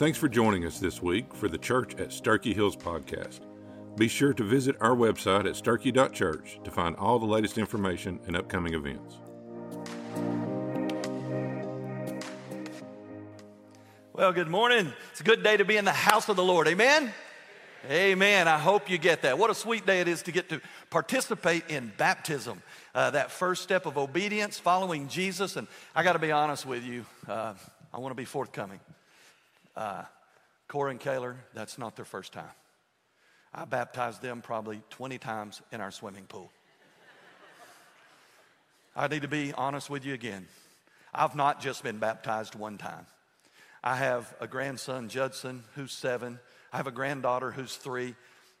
Thanks for joining us this week for the Church at Sterchi Hills podcast. Be sure to visit our website at sterchi.church to find all the latest information and upcoming events. Well, good morning. It's a good day to be in the house of the Lord. Amen? Amen. I hope you get that. What a sweet day it is to get to participate in baptism, uh, that first step of obedience, following Jesus. And I got to be honest with you, uh, I want to be forthcoming. Uh, Cora and Kaylor, that's not their first time. I baptized them probably 20 times in our swimming pool. I need to be honest with you again. I've not just been baptized one time. I have a grandson, Judson, who's seven. I have a granddaughter who's three.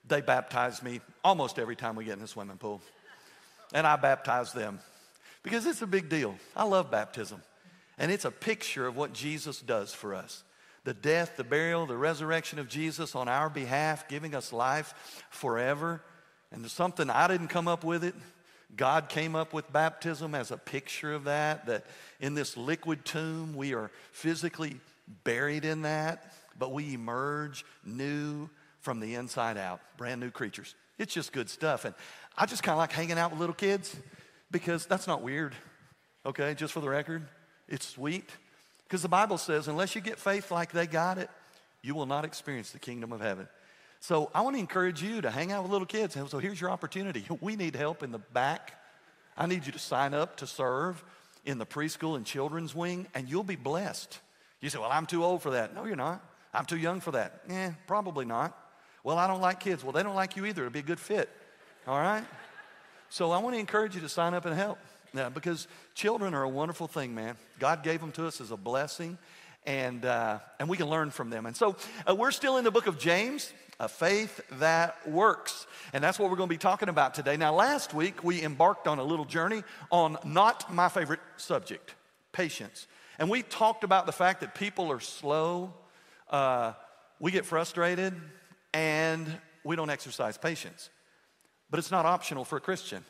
They baptize me almost every time we get in the swimming pool. And I baptize them because it's a big deal. I love baptism. And it's a picture of what Jesus does for us the death, the burial, the resurrection of Jesus on our behalf, giving us life forever. And something I didn't come up with it. God came up with baptism as a picture of that, that in this liquid tomb, we are physically buried in that, but we emerge new from the inside out, brand new creatures. It's just good stuff. And I just kind of like hanging out with little kids because that's not weird, okay, just for the record. It's sweet. Because the Bible says, unless you get faith like they got it, you will not experience the kingdom of heaven. So I want to encourage you to hang out with little kids. So here's your opportunity. We need help in the back. I need you to sign up to serve in the preschool and children's wing, and you'll be blessed. You say, Well, I'm too old for that. No, you're not. I'm too young for that. Eh, probably not. Well, I don't like kids. Well, they don't like you either. It'll be a good fit. All right? So I want to encourage you to sign up and help. Yeah, because children are a wonderful thing, man. God gave them to us as a blessing, and, uh, and we can learn from them. And so uh, we're still in the book of James, a faith that works. And that's what we're going to be talking about today. Now, last week we embarked on a little journey on not my favorite subject patience. And we talked about the fact that people are slow, uh, we get frustrated, and we don't exercise patience. But it's not optional for a Christian.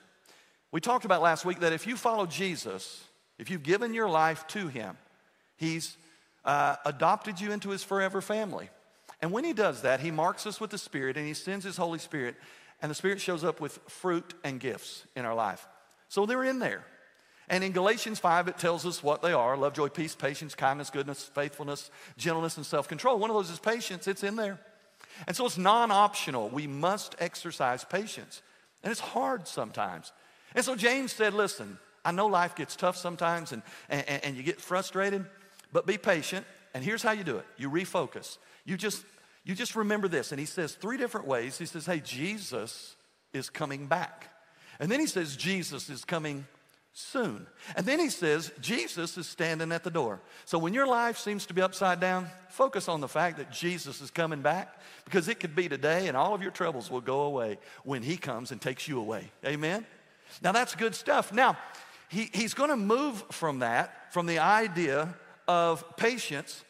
We talked about last week that if you follow Jesus, if you've given your life to Him, He's uh, adopted you into His forever family. And when He does that, He marks us with the Spirit and He sends His Holy Spirit, and the Spirit shows up with fruit and gifts in our life. So they're in there. And in Galatians 5, it tells us what they are love, joy, peace, patience, kindness, goodness, faithfulness, gentleness, and self control. One of those is patience, it's in there. And so it's non optional. We must exercise patience. And it's hard sometimes. And so James said, Listen, I know life gets tough sometimes and, and, and you get frustrated, but be patient. And here's how you do it you refocus. You just, you just remember this. And he says three different ways. He says, Hey, Jesus is coming back. And then he says, Jesus is coming soon. And then he says, Jesus is standing at the door. So when your life seems to be upside down, focus on the fact that Jesus is coming back because it could be today and all of your troubles will go away when he comes and takes you away. Amen? Now that's good stuff. Now, he, he's going to move from that, from the idea of patience,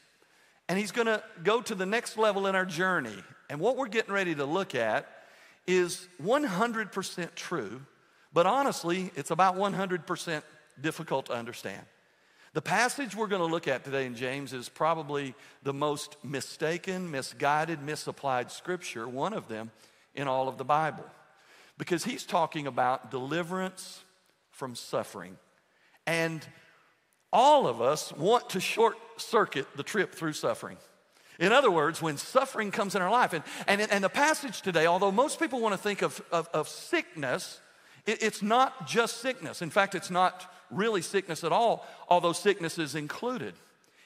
and he's going to go to the next level in our journey. And what we're getting ready to look at is 100% true but honestly, it's about 100% difficult to understand. The passage we're going to look at today in James is probably the most mistaken, misguided, misapplied scripture, one of them in all of the Bible. Because he's talking about deliverance from suffering. And all of us want to short circuit the trip through suffering. In other words, when suffering comes in our life, and, and, and the passage today, although most people want to think of, of, of sickness, it's not just sickness. In fact, it's not really sickness at all, although sickness is included.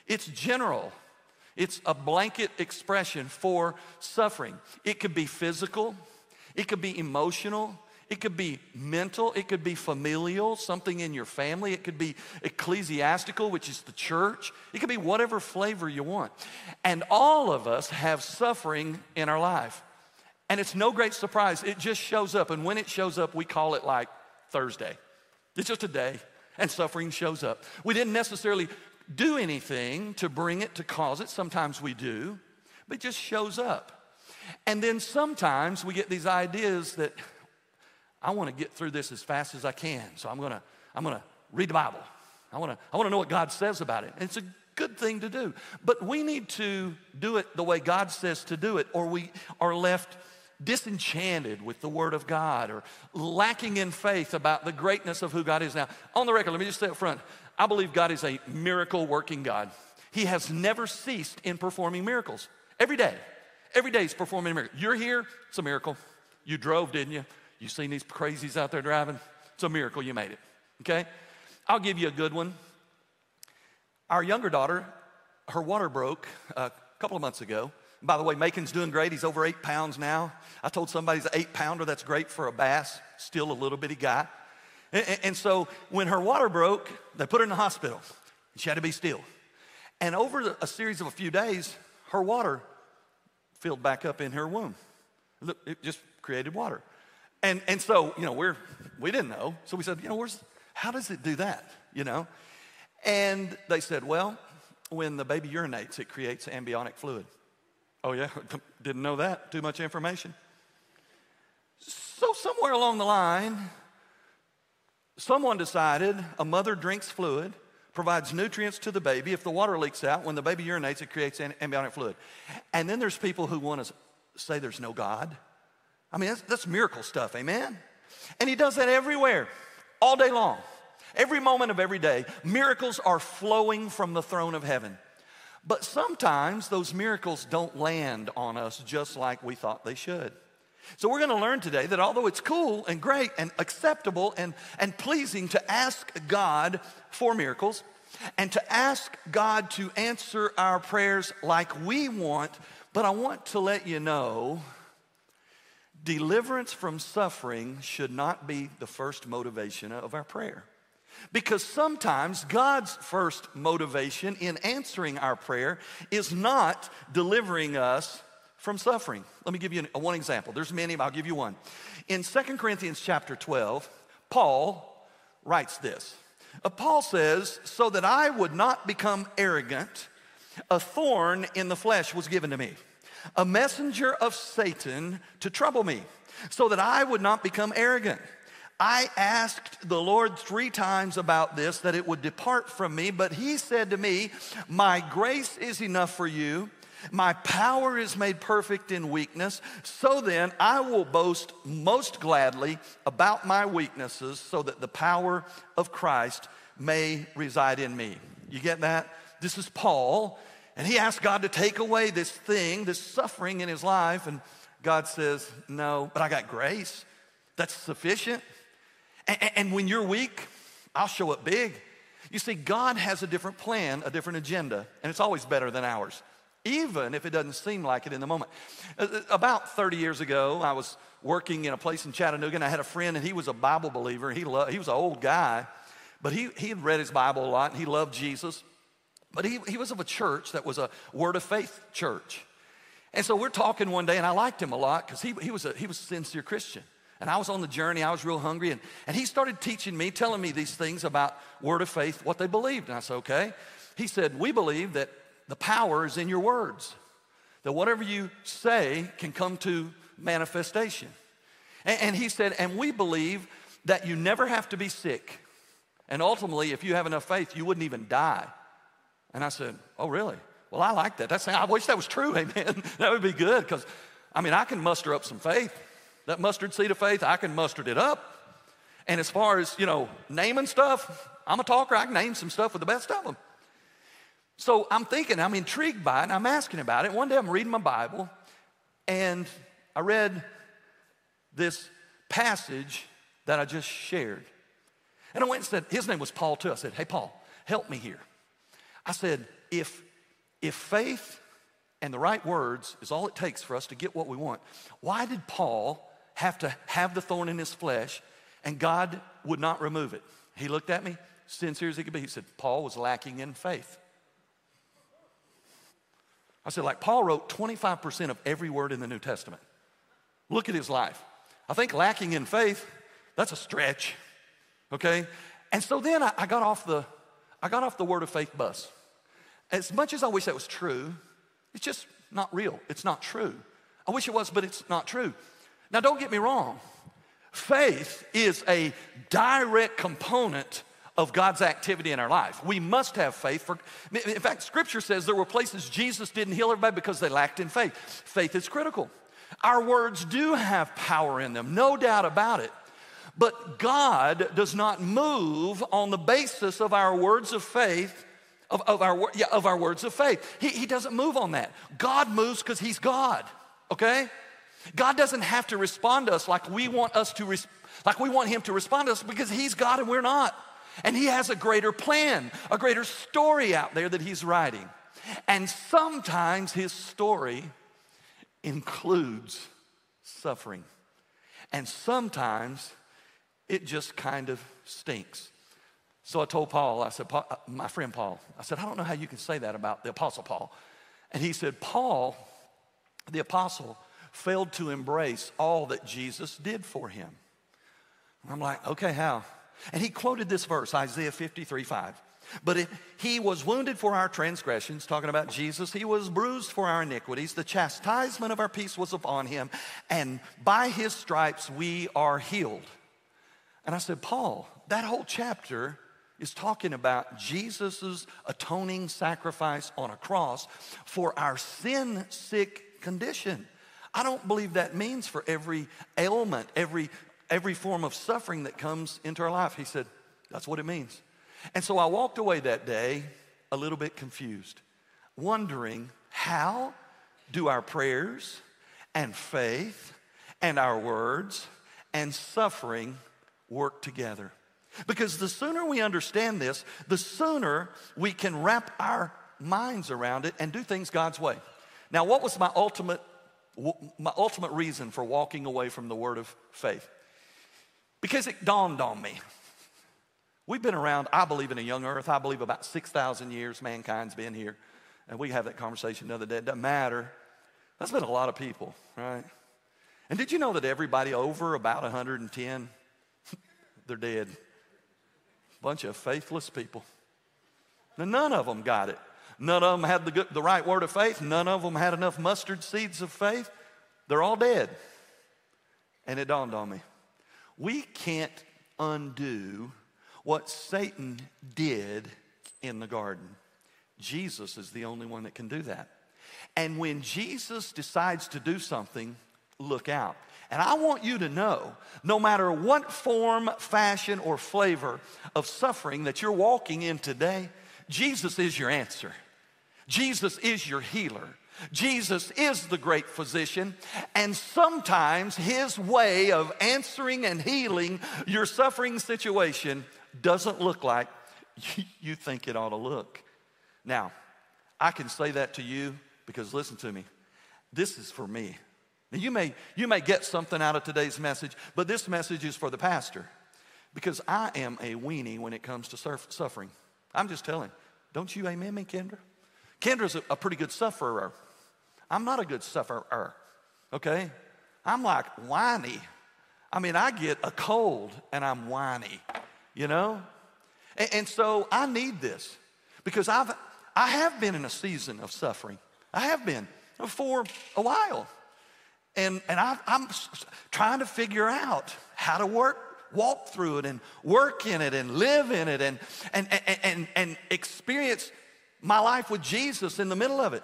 It's general, it's a blanket expression for suffering. It could be physical, it could be emotional, it could be mental, it could be familial, something in your family, it could be ecclesiastical, which is the church, it could be whatever flavor you want. And all of us have suffering in our life. And it's no great surprise. It just shows up. And when it shows up, we call it like Thursday. It's just a day, and suffering shows up. We didn't necessarily do anything to bring it, to cause it. Sometimes we do, but it just shows up. And then sometimes we get these ideas that I want to get through this as fast as I can. So I'm going to I'm going to read the Bible. I want to I want to know what God says about it. And it's a good thing to do. But we need to do it the way God says to do it, or we are left disenchanted with the Word of God or lacking in faith about the greatness of who God is now. On the record, let me just say up front I believe God is a miracle working God. He has never ceased in performing miracles. Every day, every day is performing a miracle. You're here, it's a miracle. You drove, didn't you? You seen these crazies out there driving? It's a miracle you made it. Okay? I'll give you a good one. Our younger daughter, her water broke a couple of months ago. By the way, Macon's doing great. He's over eight pounds now. I told somebody he's an eight pounder. That's great for a bass, still a little bitty guy. And, and so when her water broke, they put her in the hospital. She had to be still. And over a series of a few days, her water filled back up in her womb. It just created water. And, and so, you know, we're, we didn't know. So we said, you know, where's, how does it do that? You know? And they said, well, when the baby urinates, it creates amniotic fluid. Oh, yeah? Didn't know that. Too much information. So, somewhere along the line, someone decided a mother drinks fluid, provides nutrients to the baby. If the water leaks out, when the baby urinates, it creates an amniotic fluid. And then there's people who want to say there's no God. I mean, that's, that's miracle stuff, amen? And he does that everywhere, all day long. Every moment of every day, miracles are flowing from the throne of heaven. But sometimes those miracles don't land on us just like we thought they should. So we're going to learn today that although it's cool and great and acceptable and, and pleasing to ask God for miracles and to ask God to answer our prayers like we want, but I want to let you know deliverance from suffering should not be the first motivation of our prayer. Because sometimes God's first motivation in answering our prayer is not delivering us from suffering. Let me give you one example. There's many, but I'll give you one. In 2 Corinthians chapter 12, Paul writes this. Uh, Paul says, So that I would not become arrogant, a thorn in the flesh was given to me, a messenger of Satan to trouble me, so that I would not become arrogant. I asked the Lord three times about this, that it would depart from me, but he said to me, My grace is enough for you. My power is made perfect in weakness. So then, I will boast most gladly about my weaknesses, so that the power of Christ may reside in me. You get that? This is Paul, and he asked God to take away this thing, this suffering in his life, and God says, No, but I got grace. That's sufficient. And, and when you're weak, I'll show up big. You see, God has a different plan, a different agenda, and it's always better than ours, even if it doesn't seem like it in the moment. Uh, uh, about 30 years ago, I was working in a place in Chattanooga, and I had a friend, and he was a Bible believer. He, loved, he was an old guy, but he, he had read his Bible a lot, and he loved Jesus. But he, he was of a church that was a word of faith church. And so we're talking one day, and I liked him a lot because he, he, was a, he was a sincere Christian. And I was on the journey, I was real hungry, and, and he started teaching me, telling me these things about word of faith, what they believed. And I said, okay. He said, We believe that the power is in your words, that whatever you say can come to manifestation. And, and he said, And we believe that you never have to be sick. And ultimately, if you have enough faith, you wouldn't even die. And I said, Oh, really? Well, I like that. That's, I wish that was true, amen. that would be good because, I mean, I can muster up some faith. That mustard seed of faith, I can muster it up. And as far as, you know, naming stuff, I'm a talker. I can name some stuff with the best of them. So I'm thinking, I'm intrigued by it, and I'm asking about it. One day I'm reading my Bible, and I read this passage that I just shared. And I went and said, his name was Paul too. I said, hey, Paul, help me here. I said, if, if faith and the right words is all it takes for us to get what we want, why did Paul have to have the thorn in his flesh and God would not remove it. He looked at me, sincere as he could be. He said, Paul was lacking in faith. I said, like Paul wrote 25% of every word in the New Testament. Look at his life. I think lacking in faith, that's a stretch. Okay? And so then I, I got off the I got off the word of faith bus. As much as I wish that was true, it's just not real. It's not true. I wish it was, but it's not true. Now, don't get me wrong, faith is a direct component of God's activity in our life. We must have faith. For, in fact, Scripture says there were places Jesus didn't heal everybody because they lacked in faith. Faith is critical. Our words do have power in them, no doubt about it. But God does not move on the basis of our words of faith, of, of, our, yeah, of our words of faith. He, he doesn't move on that. God moves because He's God, okay? God doesn't have to respond to us like we want us to, like we want Him to respond to us because He's God and we're not. And He has a greater plan, a greater story out there that He's writing. And sometimes His story includes suffering. And sometimes it just kind of stinks. So I told Paul, I said, my friend Paul, I said, I don't know how you can say that about the Apostle Paul. And he said, Paul, the Apostle, failed to embrace all that Jesus did for him. I'm like, okay, how? And he quoted this verse, Isaiah 53 5. But it, he was wounded for our transgressions, talking about Jesus. He was bruised for our iniquities. The chastisement of our peace was upon him, and by his stripes we are healed. And I said, Paul, that whole chapter is talking about Jesus' atoning sacrifice on a cross for our sin sick condition. I don't believe that means for every ailment, every, every form of suffering that comes into our life. He said, That's what it means. And so I walked away that day a little bit confused, wondering how do our prayers and faith and our words and suffering work together? Because the sooner we understand this, the sooner we can wrap our minds around it and do things God's way. Now, what was my ultimate my ultimate reason for walking away from the word of faith? Because it dawned on me We've been around, I believe, in a young earth. I believe about 6,000 years mankind's been here. And we have that conversation the other day. It doesn't matter. That's been a lot of people, right? And did you know that everybody over about 110, they're dead? Bunch of faithless people. Now, none of them got it. None of them had the, good, the right word of faith. None of them had enough mustard seeds of faith. They're all dead. And it dawned on me we can't undo what Satan did in the garden. Jesus is the only one that can do that. And when Jesus decides to do something, look out. And I want you to know no matter what form, fashion, or flavor of suffering that you're walking in today, Jesus is your answer. Jesus is your healer. Jesus is the great physician, and sometimes his way of answering and healing your suffering situation doesn't look like you think it ought to look. Now, I can say that to you because listen to me. This is for me. Now, you may, you may get something out of today's message, but this message is for the pastor because I am a weenie when it comes to surf, suffering. I'm just telling. Don't you amen me, Kendra? Kendra's a, a pretty good sufferer. I'm not a good sufferer, okay? I'm like whiny. I mean, I get a cold and I'm whiny you know? And, and so I need this because I've, I have been in a season of suffering. I have been for a while. And, and I, I'm trying to figure out how to work, walk through it and work in it and live in it and, and, and, and, and experience my life with Jesus in the middle of it.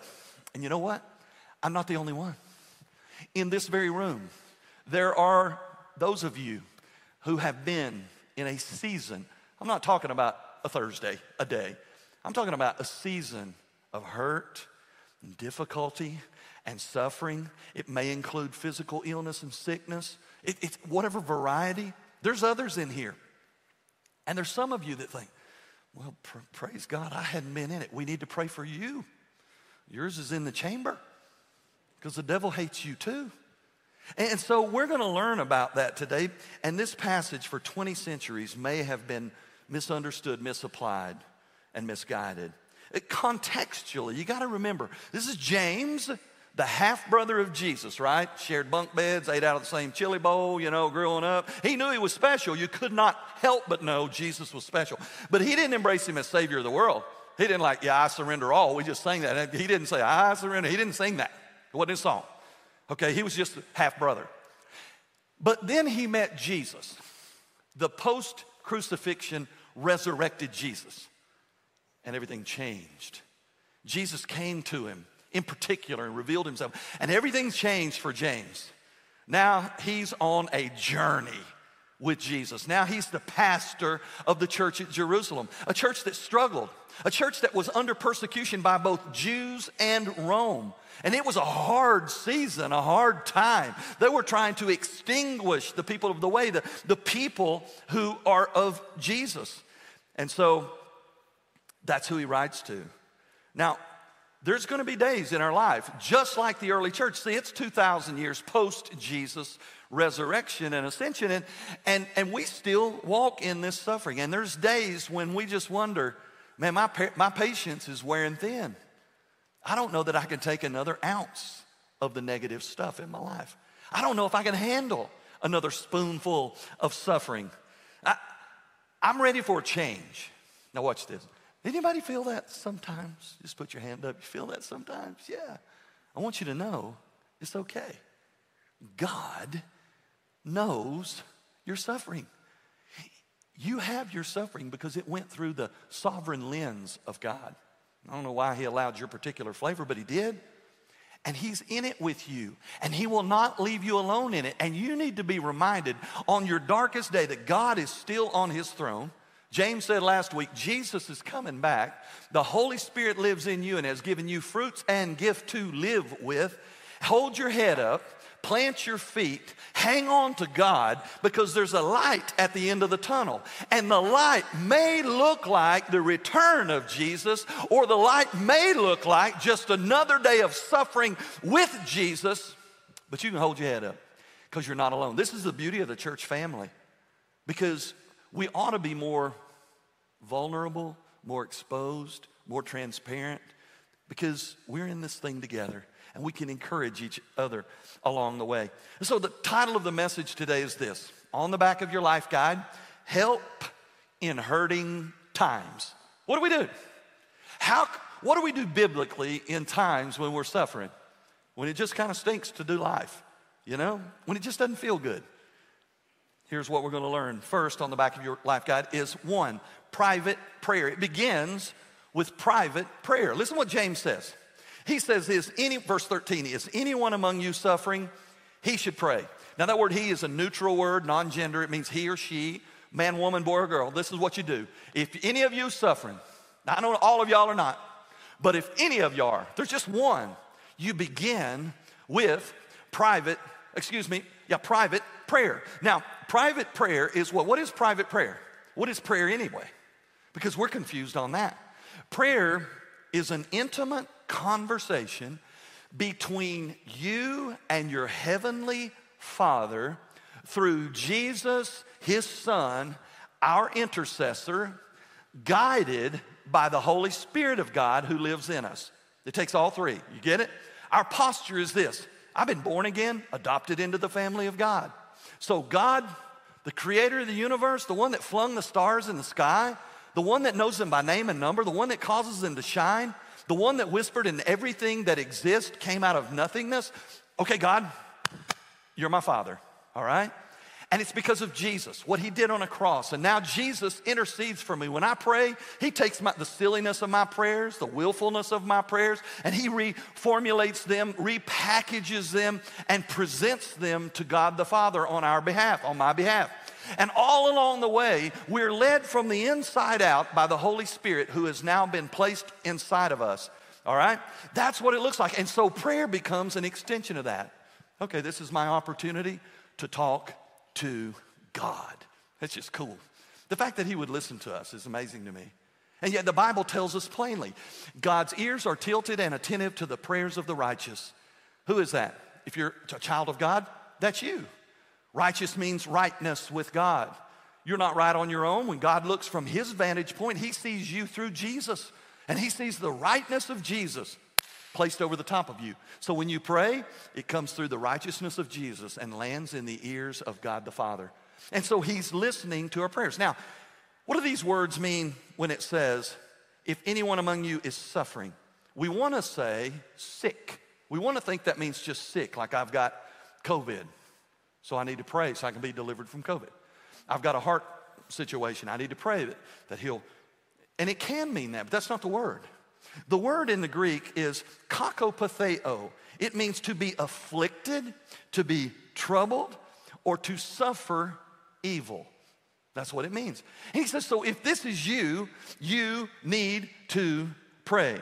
And you know what? I'm not the only one. In this very room, there are those of you who have been in a season. I'm not talking about a Thursday, a day. I'm talking about a season of hurt and difficulty and suffering. It may include physical illness and sickness. It, it's whatever variety. There's others in here. And there's some of you that think, well, pr- praise God, I hadn't been in it. We need to pray for you. Yours is in the chamber because the devil hates you too. And so we're going to learn about that today. And this passage for 20 centuries may have been misunderstood, misapplied, and misguided. It, contextually, you got to remember this is James, the half brother of Jesus, right? Shared bunk beds, ate out of the same chili bowl, you know, growing up. He knew he was special. You could not help but know Jesus was special. But he didn't embrace him as Savior of the world. He didn't like, yeah, I surrender all. We just sang that. He didn't say, I surrender. He didn't sing that. It wasn't his song. Okay, he was just half brother. But then he met Jesus, the post crucifixion resurrected Jesus, and everything changed. Jesus came to him in particular and revealed himself, and everything changed for James. Now he's on a journey with Jesus. Now he's the pastor of the church at Jerusalem, a church that struggled, a church that was under persecution by both Jews and Rome. And it was a hard season, a hard time. They were trying to extinguish the people of the way, the, the people who are of Jesus. And so that's who he writes to. Now, there's going to be days in our life, just like the early church. See, it's 2,000 years post Jesus resurrection and ascension, and, and, and we still walk in this suffering. And there's days when we just wonder, man, my, my patience is wearing thin. I don't know that I can take another ounce of the negative stuff in my life. I don't know if I can handle another spoonful of suffering. I, I'm ready for a change. Now, watch this. Anybody feel that sometimes? Just put your hand up. You feel that sometimes? Yeah. I want you to know it's okay. God knows your suffering. You have your suffering because it went through the sovereign lens of God. I don't know why He allowed your particular flavor, but He did. And He's in it with you, and He will not leave you alone in it. And you need to be reminded on your darkest day that God is still on His throne. James said last week, Jesus is coming back. The Holy Spirit lives in you and has given you fruits and gift to live with. Hold your head up, plant your feet, hang on to God because there's a light at the end of the tunnel. And the light may look like the return of Jesus, or the light may look like just another day of suffering with Jesus, but you can hold your head up because you're not alone. This is the beauty of the church family because we ought to be more vulnerable, more exposed, more transparent, because we're in this thing together and we can encourage each other along the way. And so, the title of the message today is this on the back of your life guide Help in Hurting Times. What do we do? How, what do we do biblically in times when we're suffering? When it just kind of stinks to do life, you know? When it just doesn't feel good. Here's what we're going to learn. First, on the back of your life guide, is one, private prayer. It begins with private prayer. Listen what James says. He says, Is any, verse 13, is anyone among you suffering? He should pray. Now, that word he is a neutral word, non gender. It means he or she, man, woman, boy, or girl. This is what you do. If any of you suffering, now I know all of y'all are not, but if any of you are, there's just one, you begin with private, excuse me, yeah, private prayer. Now, private prayer is what? What is private prayer? What is prayer anyway? Because we're confused on that. Prayer is an intimate conversation between you and your heavenly Father through Jesus, his Son, our intercessor, guided by the Holy Spirit of God who lives in us. It takes all three. You get it? Our posture is this I've been born again, adopted into the family of God. So, God, the creator of the universe, the one that flung the stars in the sky, the one that knows them by name and number, the one that causes them to shine, the one that whispered in everything that exists came out of nothingness. Okay, God, you're my father, all right? And it's because of Jesus, what he did on a cross. And now Jesus intercedes for me. When I pray, he takes my, the silliness of my prayers, the willfulness of my prayers, and he reformulates them, repackages them, and presents them to God the Father on our behalf, on my behalf. And all along the way, we're led from the inside out by the Holy Spirit who has now been placed inside of us. All right? That's what it looks like. And so prayer becomes an extension of that. Okay, this is my opportunity to talk to God. That's just cool. The fact that He would listen to us is amazing to me. And yet the Bible tells us plainly God's ears are tilted and attentive to the prayers of the righteous. Who is that? If you're a child of God, that's you. Righteous means rightness with God. You're not right on your own. When God looks from His vantage point, He sees you through Jesus, and He sees the rightness of Jesus placed over the top of you. So when you pray, it comes through the righteousness of Jesus and lands in the ears of God the Father. And so he's listening to our prayers. Now, what do these words mean when it says, if anyone among you is suffering? We want to say sick. We want to think that means just sick, like I've got COVID. So I need to pray so I can be delivered from COVID. I've got a heart situation. I need to pray that, that He'll, and it can mean that, but that's not the word. The word in the Greek is kakopatheo. It means to be afflicted, to be troubled, or to suffer evil. That's what it means. he says, so if this is you, you need to pray.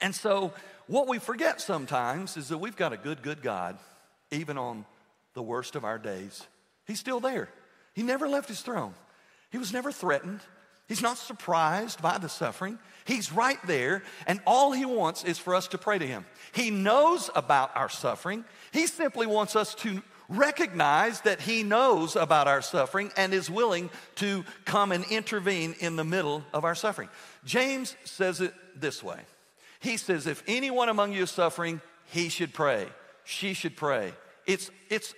And so what we forget sometimes is that we've got a good, good God, even on the worst of our days. He's still there. He never left his throne. He was never threatened. He's not surprised by the suffering. He's right there, and all he wants is for us to pray to him. He knows about our suffering. He simply wants us to recognize that he knows about our suffering and is willing to come and intervene in the middle of our suffering. James says it this way He says, If anyone among you is suffering, he should pray, she should pray. It's, it's,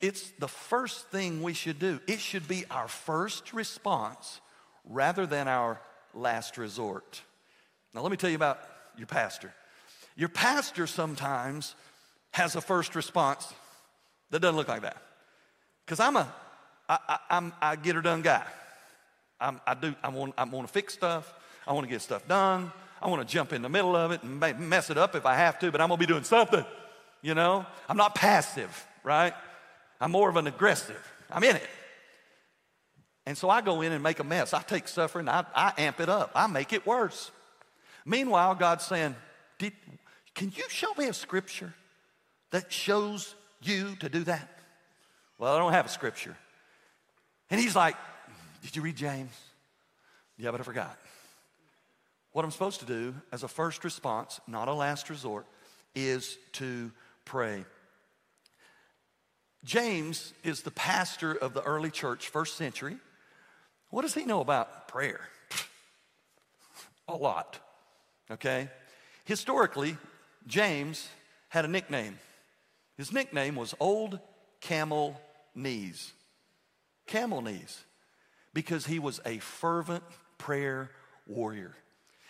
it's the first thing we should do. It should be our first response rather than our last resort. Now, let me tell you about your pastor. Your pastor sometimes has a first response that doesn't look like that. Because I'm a, I, I, I'm, I get her done guy. I'm, I do, I want, I want to fix stuff. I want to get stuff done. I want to jump in the middle of it and mess it up if I have to, but I'm going to be doing something, you know? I'm not passive, right? I'm more of an aggressive. I'm in it. And so I go in and make a mess. I take suffering, I, I amp it up, I make it worse. Meanwhile, God's saying, Can you show me a scripture that shows you to do that? Well, I don't have a scripture. And he's like, Did you read James? Yeah, but I forgot. What I'm supposed to do as a first response, not a last resort, is to pray. James is the pastor of the early church, first century. What does he know about prayer? A lot, okay? Historically, James had a nickname. His nickname was Old Camel Knees. Camel Knees, because he was a fervent prayer warrior.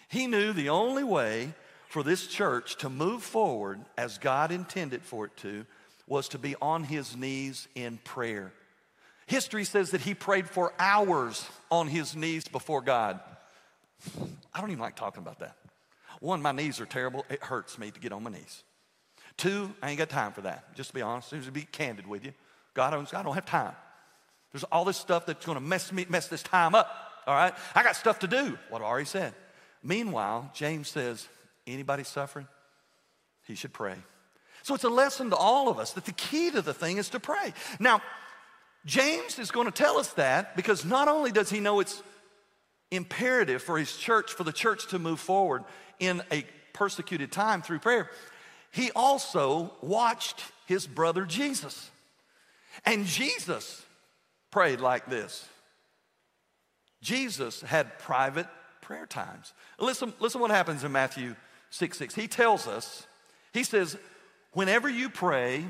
He knew the only way for this church to move forward as God intended for it to was to be on his knees in prayer. History says that he prayed for hours on his knees before God. I don't even like talking about that. One, my knees are terrible. It hurts me to get on my knees. Two, I ain't got time for that. Just to be honest, just to be candid with you. God, I don't have time. There's all this stuff that's going to mess me, mess this time up. All right, I got stuff to do. What I already said. Meanwhile, James says, anybody suffering, he should pray. So it's a lesson to all of us that the key to the thing is to pray. Now, James is going to tell us that because not only does he know it's imperative for his church, for the church to move forward in a persecuted time through prayer, he also watched his brother Jesus. And Jesus prayed like this. Jesus had private prayer times. Listen, listen what happens in Matthew 6 6. He tells us, he says, whenever you pray,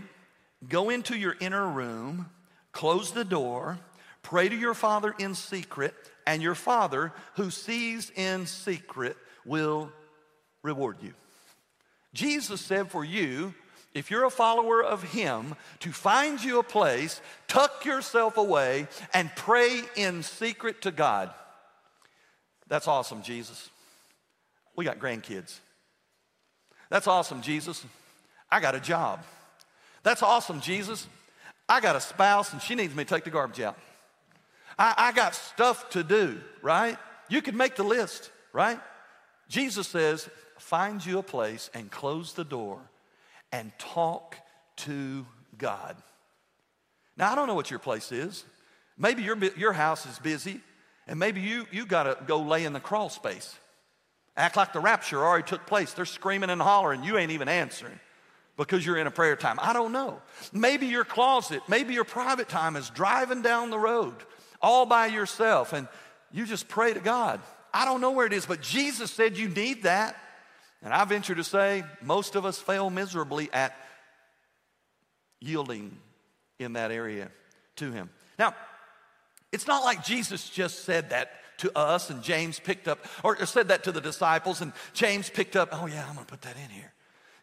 go into your inner room close the door, pray to your Father in secret, and your Father who sees in secret will reward you. Jesus said for you, if you're a follower of Him, to find you a place, tuck yourself away, and pray in secret to God. That's awesome, Jesus. We got grandkids. That's awesome, Jesus. I got a job. That's awesome, Jesus. I got a spouse and she needs me to take the garbage out. I, I got stuff to do, right? You could make the list, right? Jesus says, find you a place and close the door and talk to God. Now, I don't know what your place is. Maybe your, your house is busy, and maybe you, you got to go lay in the crawl space. Act like the rapture already took place. They're screaming and hollering. You ain't even answering because you're in a prayer time. I don't know. Maybe your closet, maybe your private time is driving down the road all by yourself and you just pray to God. I don't know where it is, but Jesus said you need that. And I venture to say most of us fail miserably at yielding in that area to Him. Now, it's not like Jesus just said that to us and James picked up, or said that to the disciples and James picked up, oh yeah, I'm gonna put that in here.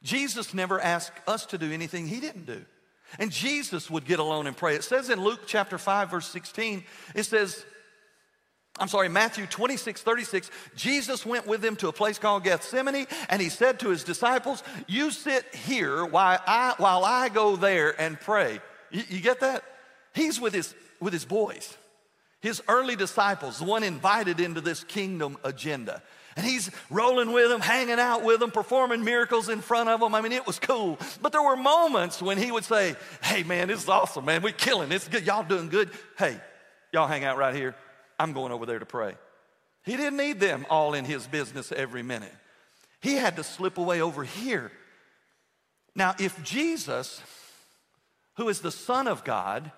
Jesus never asked us to do anything he didn't do. And Jesus would get alone and pray. It says in Luke chapter 5, verse 16, it says, I'm sorry, Matthew 26, 36, Jesus went with them to a place called Gethsemane, and he said to his disciples, You sit here while I, while I go there and pray. You, you get that? He's with his, with his boys, his early disciples, the one invited into this kingdom agenda. And he's rolling with them, hanging out with them, performing miracles in front of them. I mean, it was cool. But there were moments when he would say, Hey, man, this is awesome, man. We're killing. It's good. Y'all doing good. Hey, y'all hang out right here. I'm going over there to pray. He didn't need them all in his business every minute. He had to slip away over here. Now, if Jesus, who is the Son of God,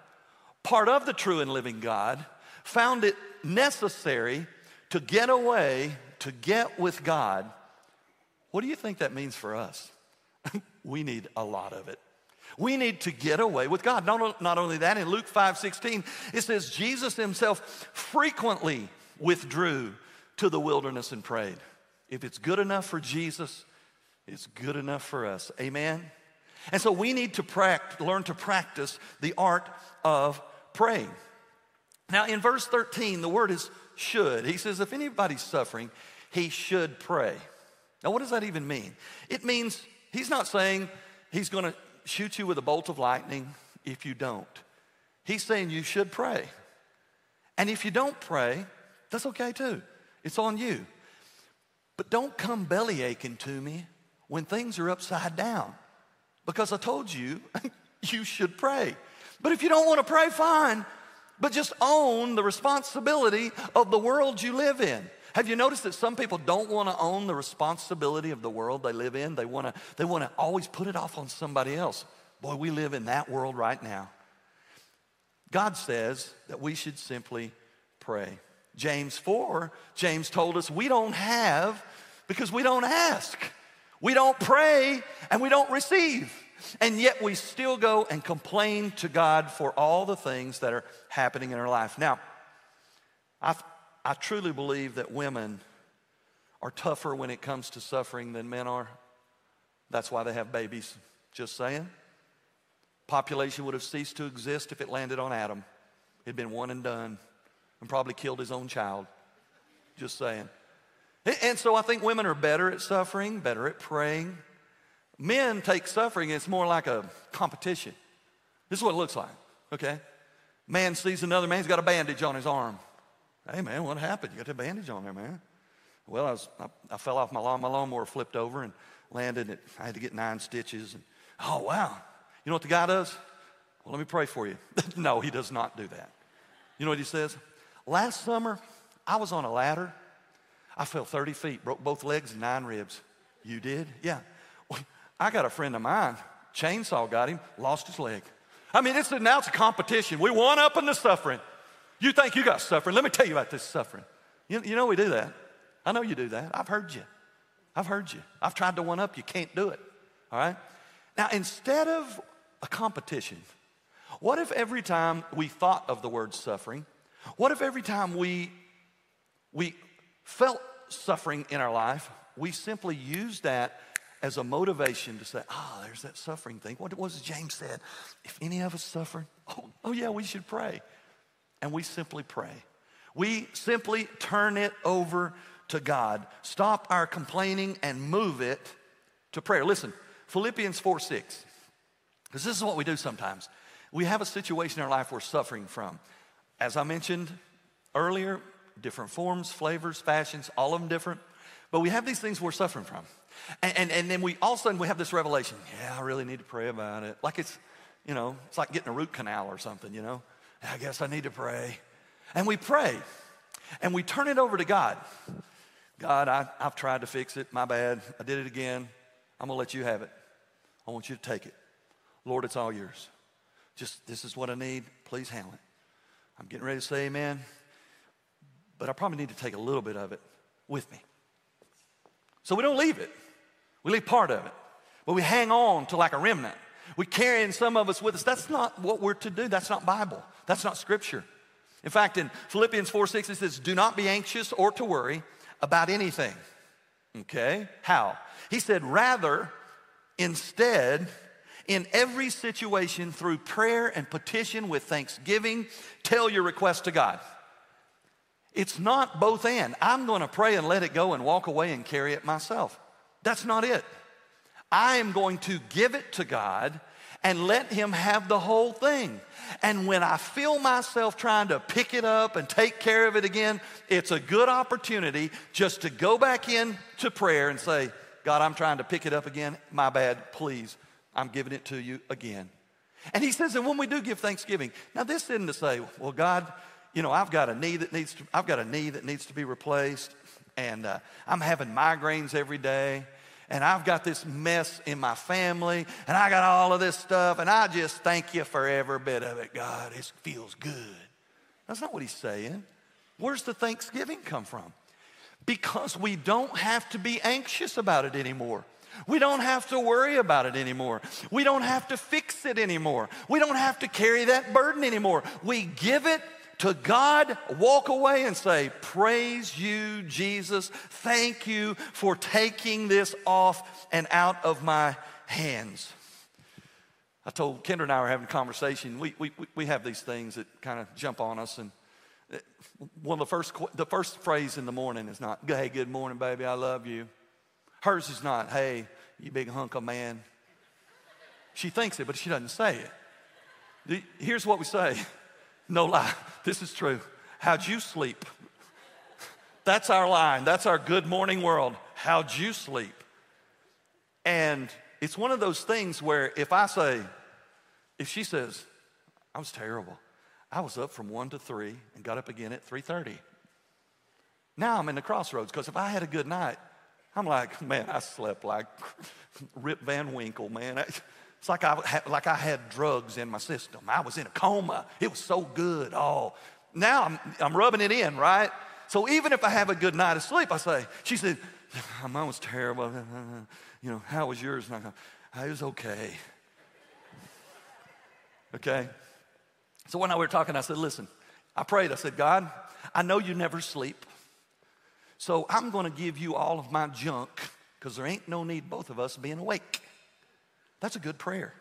part of the true and living God, found it necessary to get away, to get with God, what do you think that means for us? we need a lot of it. We need to get away with God. Not, not only that, in Luke 5 16, it says, Jesus himself frequently withdrew to the wilderness and prayed. If it's good enough for Jesus, it's good enough for us. Amen? And so we need to pract- learn to practice the art of praying. Now, in verse 13, the word is should. He says, if anybody's suffering, he should pray. Now, what does that even mean? It means he's not saying he's going to shoot you with a bolt of lightning if you don't. He's saying you should pray. And if you don't pray, that's okay too. It's on you. But don't come belly aching to me when things are upside down because I told you you should pray. But if you don't want to pray, fine. But just own the responsibility of the world you live in. Have you noticed that some people don't want to own the responsibility of the world they live in? They want to they want to always put it off on somebody else. Boy, we live in that world right now. God says that we should simply pray. James 4, James told us we don't have because we don't ask. We don't pray and we don't receive. And yet we still go and complain to God for all the things that are happening in our life. Now, I, I truly believe that women are tougher when it comes to suffering than men are. That's why they have babies. Just saying. Population would have ceased to exist if it landed on Adam. It'd been one and done and probably killed his own child. Just saying. And so I think women are better at suffering, better at praying. Men take suffering, it's more like a competition. This is what it looks like, okay? Man sees another man, he's got a bandage on his arm. Hey, man, what happened? You got a bandage on there, man. Well, I, was, I, I fell off my lawn. My lawnmower flipped over and landed. It, I had to get nine stitches. And, oh, wow. You know what the guy does? Well, let me pray for you. no, he does not do that. You know what he says? Last summer, I was on a ladder. I fell 30 feet, broke both legs and nine ribs. You did? Yeah. I got a friend of mine, chainsaw got him, lost his leg. I mean, it's now it's a competition. We one up in the suffering. You think you got suffering? Let me tell you about this suffering. You, you know we do that. I know you do that. I've heard you. I've heard you. I've tried to one up. You can't do it. All right? Now, instead of a competition, what if every time we thought of the word suffering, what if every time we, we felt suffering in our life, we simply used that as a motivation to say, ah, oh, there's that suffering thing. What was James said? If any of us suffer, oh, oh yeah, we should pray and we simply pray. We simply turn it over to God. Stop our complaining and move it to prayer. Listen, Philippians 4 6, because this is what we do sometimes. We have a situation in our life we're suffering from. As I mentioned earlier, different forms, flavors, fashions, all of them different. But we have these things we're suffering from. And, and, and then we all of a sudden we have this revelation. Yeah, I really need to pray about it. Like it's, you know, it's like getting a root canal or something, you know. I guess I need to pray. And we pray and we turn it over to God. God, I, have tried to fix it. My bad. I did it again. I'm going to let you have it. I want you to take it. Lord, it's all yours. Just this is what I need. Please handle it. I'm getting ready to say amen, but I probably need to take a little bit of it with me. So we don't leave it, we leave part of it, but we hang on to like a remnant. We're carrying some of us with us. That's not what we're to do. That's not Bible. That's not Scripture. In fact, in Philippians 4 6, it says, Do not be anxious or to worry about anything. Okay? How? He said, Rather, instead, In every situation, through prayer and petition with thanksgiving, tell your request to God. It's not both and. I'm going to pray and let it go and walk away and carry it myself. That's not it. I am going to give it to God and let Him have the whole thing. And when I feel myself trying to pick it up and take care of it again, it's a good opportunity just to go back in to prayer and say, God, I'm trying to pick it up again. My bad. Please, I'm giving it to you again. And he says, and when we do give thanksgiving, now this isn't to say, well, God, you know, I've got a knee that needs to, I've got a knee that needs to be replaced, and uh, I'm having migraines every day, and I've got this mess in my family, and I got all of this stuff, and I just thank you for every bit of it, God. It feels good. That's not what he's saying. Where's the thanksgiving come from? Because we don't have to be anxious about it anymore. We don't have to worry about it anymore. We don't have to fix it anymore. We don't have to carry that burden anymore. We give it to God, walk away and say, Praise you, Jesus. Thank you for taking this off and out of my hands. I told Kendra and I were having a conversation. We, we, we have these things that kind of jump on us. And uh, one of the first, the first phrase in the morning is not, Hey, good morning, baby, I love you. Hers is not, Hey, you big hunk of man. She thinks it, but she doesn't say it. Here's what we say no lie, this is true. How'd you sleep? That's our line. That's our good morning world. How'd you sleep? And it's one of those things where if I say, if she says, I was terrible. I was up from 1 to 3 and got up again at 3:30. Now I'm in the crossroads because if I had a good night, I'm like, man, I slept like Rip Van Winkle, man. It's like I, had, like I had drugs in my system. I was in a coma. It was so good. Oh, now I'm, I'm rubbing it in, right? So even if I have a good night of sleep, I say, she said, mine was terrible. You know, how was yours? And I go, ah, it was okay. Okay? So when I were talking, I said, listen, I prayed. I said, God, I know you never sleep. So I'm going to give you all of my junk because there ain't no need both of us being awake. That's a good prayer.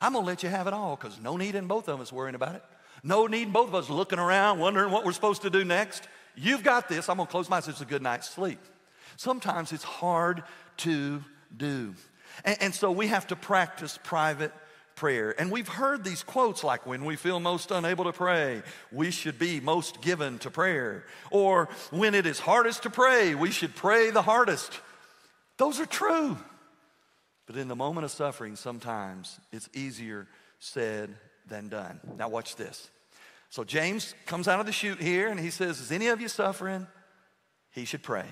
I'm going to let you have it all because no need in both of us worrying about it. No need in both of us looking around, wondering what we're supposed to do next. You've got this. I'm going to close my eyes. It's a good night's sleep. Sometimes it's hard to do. And, and so we have to practice private prayer. And we've heard these quotes like, when we feel most unable to pray, we should be most given to prayer. Or when it is hardest to pray, we should pray the hardest. Those are true. But in the moment of suffering, sometimes it's easier said than done. Now, watch this. So, James comes out of the chute here and he says, Is any of you suffering? He should pray.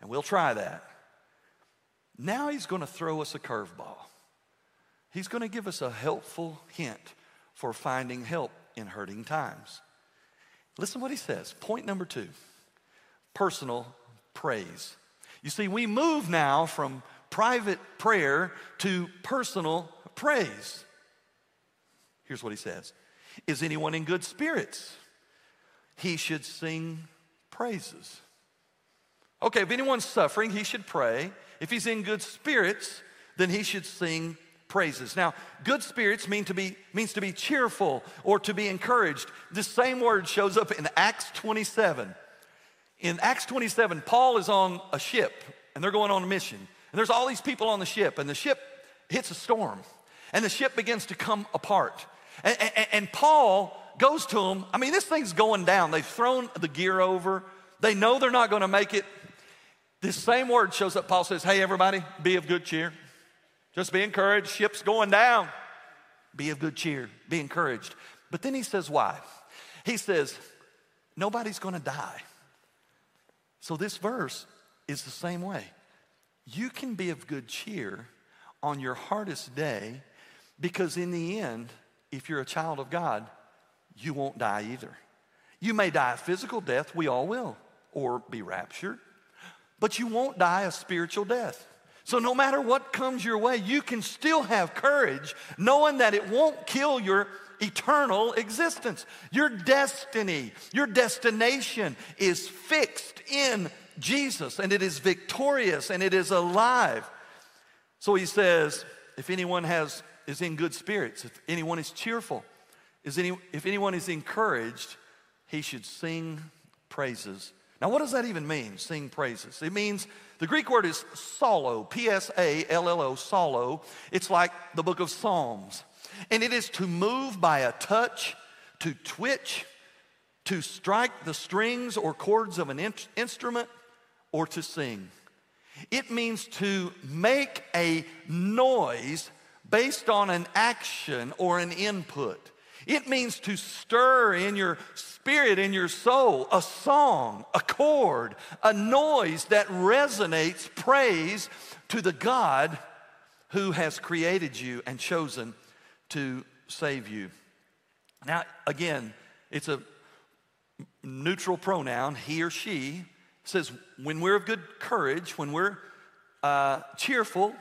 And we'll try that. Now, he's going to throw us a curveball. He's going to give us a helpful hint for finding help in hurting times. Listen what he says. Point number two personal praise. You see, we move now from private prayer to personal praise. Here's what he says Is anyone in good spirits? He should sing praises. Okay, if anyone's suffering, he should pray. If he's in good spirits, then he should sing praises. Now, good spirits mean to be, means to be cheerful or to be encouraged. This same word shows up in Acts 27. In Acts 27, Paul is on a ship and they're going on a mission. And there's all these people on the ship, and the ship hits a storm, and the ship begins to come apart. And, and, and Paul goes to them. I mean, this thing's going down. They've thrown the gear over, they know they're not going to make it. This same word shows up. Paul says, Hey, everybody, be of good cheer. Just be encouraged. Ship's going down. Be of good cheer. Be encouraged. But then he says, Why? He says, Nobody's going to die. So this verse is the same way you can be of good cheer on your hardest day because, in the end, if you're a child of God, you won't die either. You may die a physical death, we all will, or be raptured, but you won't die a spiritual death. So, no matter what comes your way, you can still have courage knowing that it won't kill your eternal existence. Your destiny, your destination is fixed in Jesus, and it is victorious and it is alive. So he says, if anyone has, is in good spirits, if anyone is cheerful, is any, if anyone is encouraged, he should sing praises. Now, what does that even mean, sing praises? It means the Greek word is psallo, P S A L L O, psallo. It's like the book of Psalms. And it is to move by a touch, to twitch, to strike the strings or chords of an in- instrument, or to sing. It means to make a noise based on an action or an input. It means to stir in your spirit, in your soul, a song, a chord, a noise that resonates praise to the God who has created you and chosen to save you. Now, again, it's a neutral pronoun, he or she. Says, when we're of good courage, when we're uh, cheerful,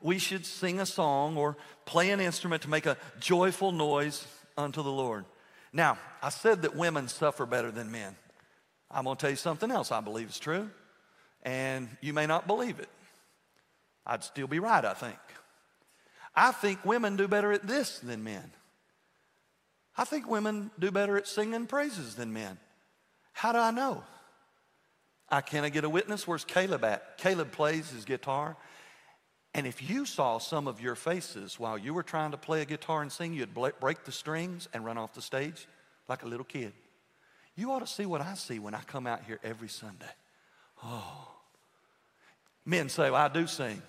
we should sing a song or play an instrument to make a joyful noise unto the Lord. Now, I said that women suffer better than men. I'm going to tell you something else I believe is true, and you may not believe it. I'd still be right, I think. I think women do better at this than men. I think women do better at singing praises than men. How do I know? I can I get a witness? Where's Caleb at? Caleb plays his guitar. And if you saw some of your faces while you were trying to play a guitar and sing, you'd break the strings and run off the stage like a little kid. You ought to see what I see when I come out here every Sunday. Oh. Men say, well, I do sing.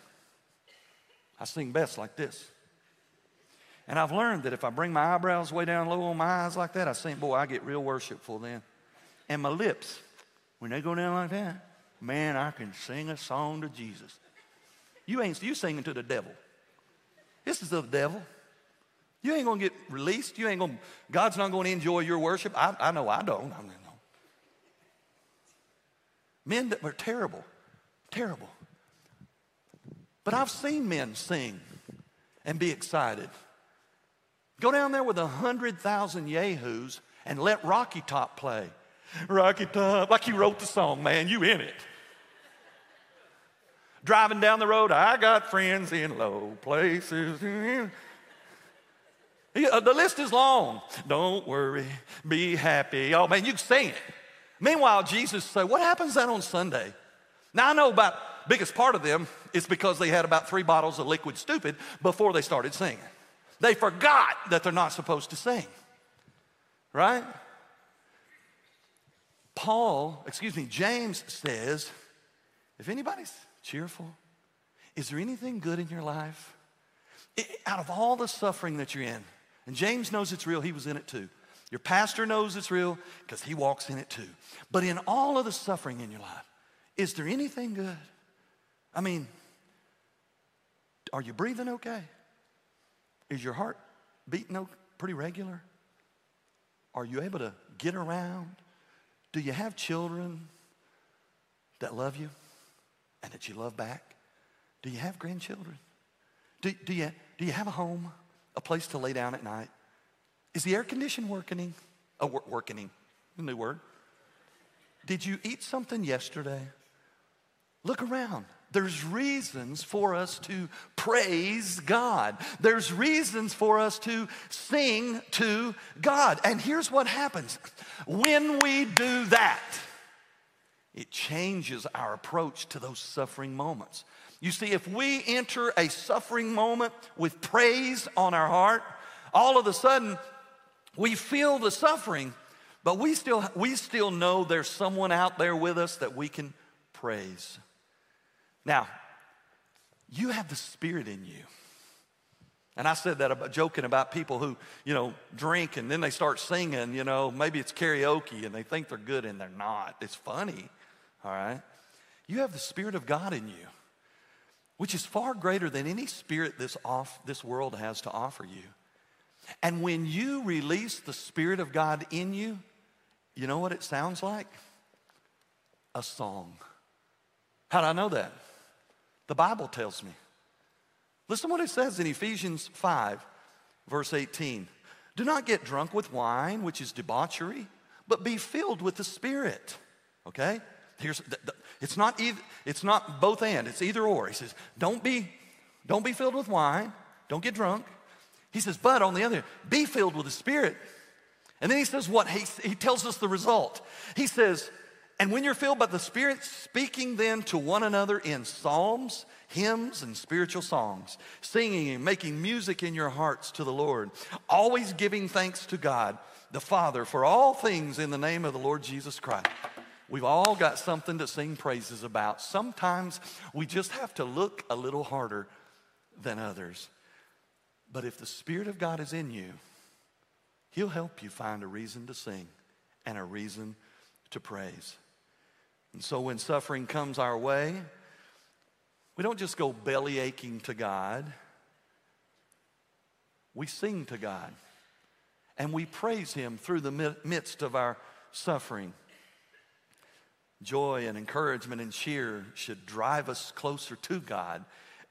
I sing best like this. And I've learned that if I bring my eyebrows way down low on my eyes like that, I sing, boy, I get real worshipful then. And my lips, when they go down like that, man, I can sing a song to Jesus. You ain't you singing to the devil. This is the devil. You ain't gonna get released. You ain't gonna, God's not gonna enjoy your worship. I, I know I don't. I mean, no. Men that were terrible, terrible. But I've seen men sing and be excited. Go down there with a hundred thousand yahoos and let Rocky Top play. Rocky Top, like you wrote the song, man, you in it. Driving down the road, I got friends in low places. Uh, the list is long. Don't worry, be happy. Oh man, you sing it. Meanwhile, Jesus said, What happens then on Sunday? Now I know about biggest part of them is because they had about three bottles of liquid stupid before they started singing. They forgot that they're not supposed to sing. Right? Paul, excuse me, James says, if anybody's cheerful? Is there anything good in your life? It, out of all the suffering that you're in, and James knows it's real, he was in it too. Your pastor knows it's real because he walks in it too. But in all of the suffering in your life, is there anything good? I mean, are you breathing okay? Is your heart beating pretty regular? Are you able to get around? Do you have children that love you? and that you love back? Do you have grandchildren? Do, do, you, do you have a home, a place to lay down at night? Is the air condition working? Oh, working, a new word. Did you eat something yesterday? Look around. There's reasons for us to praise God. There's reasons for us to sing to God. And here's what happens when we do that it changes our approach to those suffering moments. You see, if we enter a suffering moment with praise on our heart, all of a sudden we feel the suffering, but we still, we still know there's someone out there with us that we can praise. Now, you have the Spirit in you. And I said that about joking about people who, you know, drink and then they start singing, you know, maybe it's karaoke and they think they're good and they're not. It's funny all right? You have the Spirit of God in you, which is far greater than any spirit this, off, this world has to offer you. And when you release the Spirit of God in you, you know what it sounds like? A song. How do I know that? The Bible tells me. Listen to what it says in Ephesians 5, verse 18. Do not get drunk with wine, which is debauchery, but be filled with the Spirit. Okay? Here's, the, the, it's, not either, it's not both and, it's either or. He says, don't be, don't be filled with wine, Don't get drunk. He says, but on the other be filled with the Spirit. And then he says what? He, he tells us the result. He says, and when you're filled by the Spirit, speaking then to one another in psalms, hymns, and spiritual songs, singing and making music in your hearts to the Lord, always giving thanks to God the Father for all things in the name of the Lord Jesus Christ. We've all got something to sing praises about. Sometimes we just have to look a little harder than others. But if the Spirit of God is in you, He'll help you find a reason to sing and a reason to praise. And so when suffering comes our way, we don't just go belly aching to God, we sing to God and we praise Him through the midst of our suffering. Joy and encouragement and cheer should drive us closer to God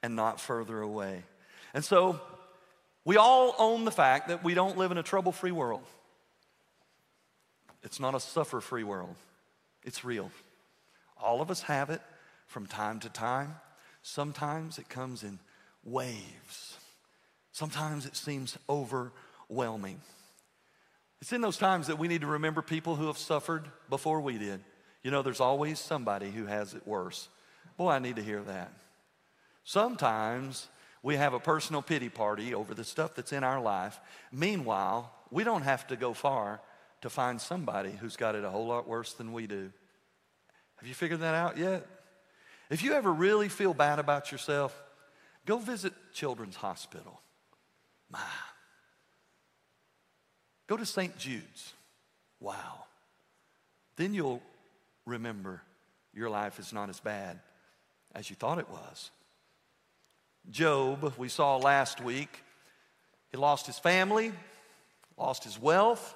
and not further away. And so, we all own the fact that we don't live in a trouble free world. It's not a suffer free world, it's real. All of us have it from time to time. Sometimes it comes in waves, sometimes it seems overwhelming. It's in those times that we need to remember people who have suffered before we did. You know, there's always somebody who has it worse. Boy, I need to hear that. Sometimes we have a personal pity party over the stuff that's in our life. Meanwhile, we don't have to go far to find somebody who's got it a whole lot worse than we do. Have you figured that out yet? If you ever really feel bad about yourself, go visit Children's Hospital. My. Go to St. Jude's. Wow. Then you'll remember your life is not as bad as you thought it was. Job, we saw last week, he lost his family, lost his wealth,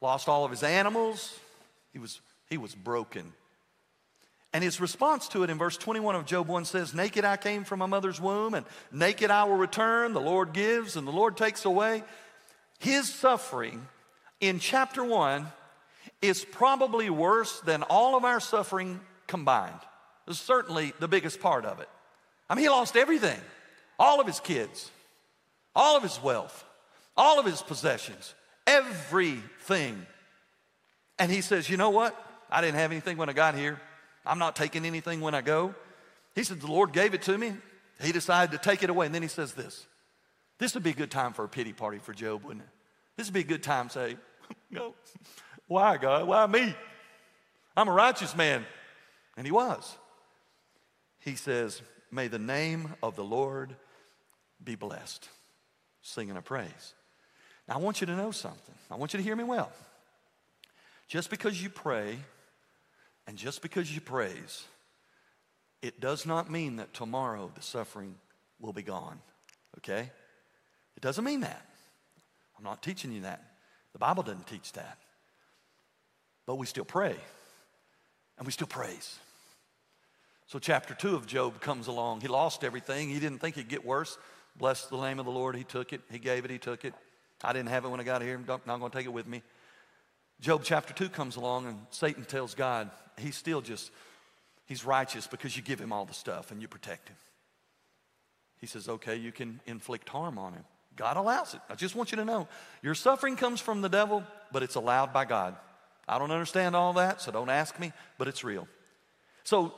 lost all of his animals. He was, he was broken. And his response to it in verse 21 of Job 1 says, Naked I came from my mother's womb, and naked I will return. The Lord gives, and the Lord takes away. His suffering in chapter 1 is probably worse than all of our suffering combined. It's certainly the biggest part of it. I mean, he lost everything all of his kids, all of his wealth, all of his possessions, everything. And he says, You know what? I didn't have anything when I got here. I'm not taking anything when I go. He said, The Lord gave it to me. He decided to take it away. And then he says this This would be a good time for a pity party for Job, wouldn't it? This would be a good time to say, No, why, God? Why me? I'm a righteous man. And he was. He says, May the name of the Lord be blessed. Singing a praise. Now, I want you to know something. I want you to hear me well. Just because you pray and just because you praise, it does not mean that tomorrow the suffering will be gone, okay? It doesn't mean that. I'm not teaching you that. The Bible doesn't teach that. But we still pray and we still praise. So, chapter two of Job comes along. He lost everything. He didn't think it'd get worse. Bless the name of the Lord. He took it. He gave it. He took it. I didn't have it when I got here. I'm not going to take it with me. Job chapter 2 comes along, and Satan tells God, he's still just, he's righteous because you give him all the stuff and you protect him. He says, okay, you can inflict harm on him. God allows it. I just want you to know your suffering comes from the devil, but it's allowed by God. I don't understand all that, so don't ask me, but it's real. So,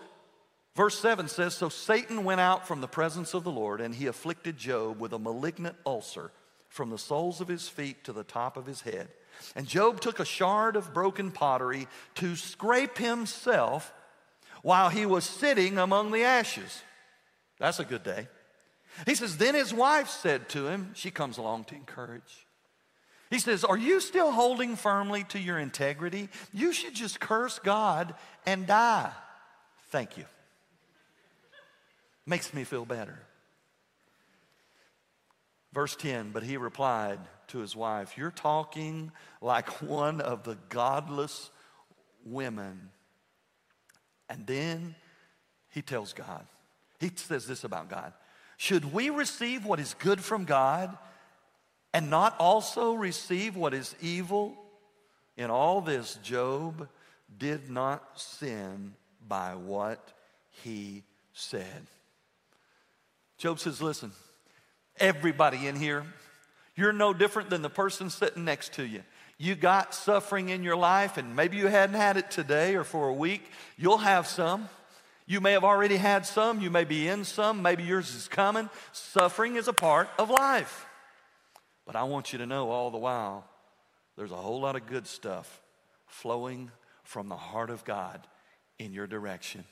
verse 7 says So Satan went out from the presence of the Lord, and he afflicted Job with a malignant ulcer from the soles of his feet to the top of his head. And Job took a shard of broken pottery to scrape himself while he was sitting among the ashes. That's a good day. He says, Then his wife said to him, She comes along to encourage. He says, Are you still holding firmly to your integrity? You should just curse God and die. Thank you. Makes me feel better. Verse 10 But he replied to his wife, You're talking like one of the godless women. And then he tells God, He says this about God Should we receive what is good from God and not also receive what is evil? In all this, Job did not sin by what he said. Job says, Listen, Everybody in here, you're no different than the person sitting next to you. You got suffering in your life, and maybe you hadn't had it today or for a week. You'll have some. You may have already had some. You may be in some. Maybe yours is coming. Suffering is a part of life. But I want you to know all the while, there's a whole lot of good stuff flowing from the heart of God in your direction.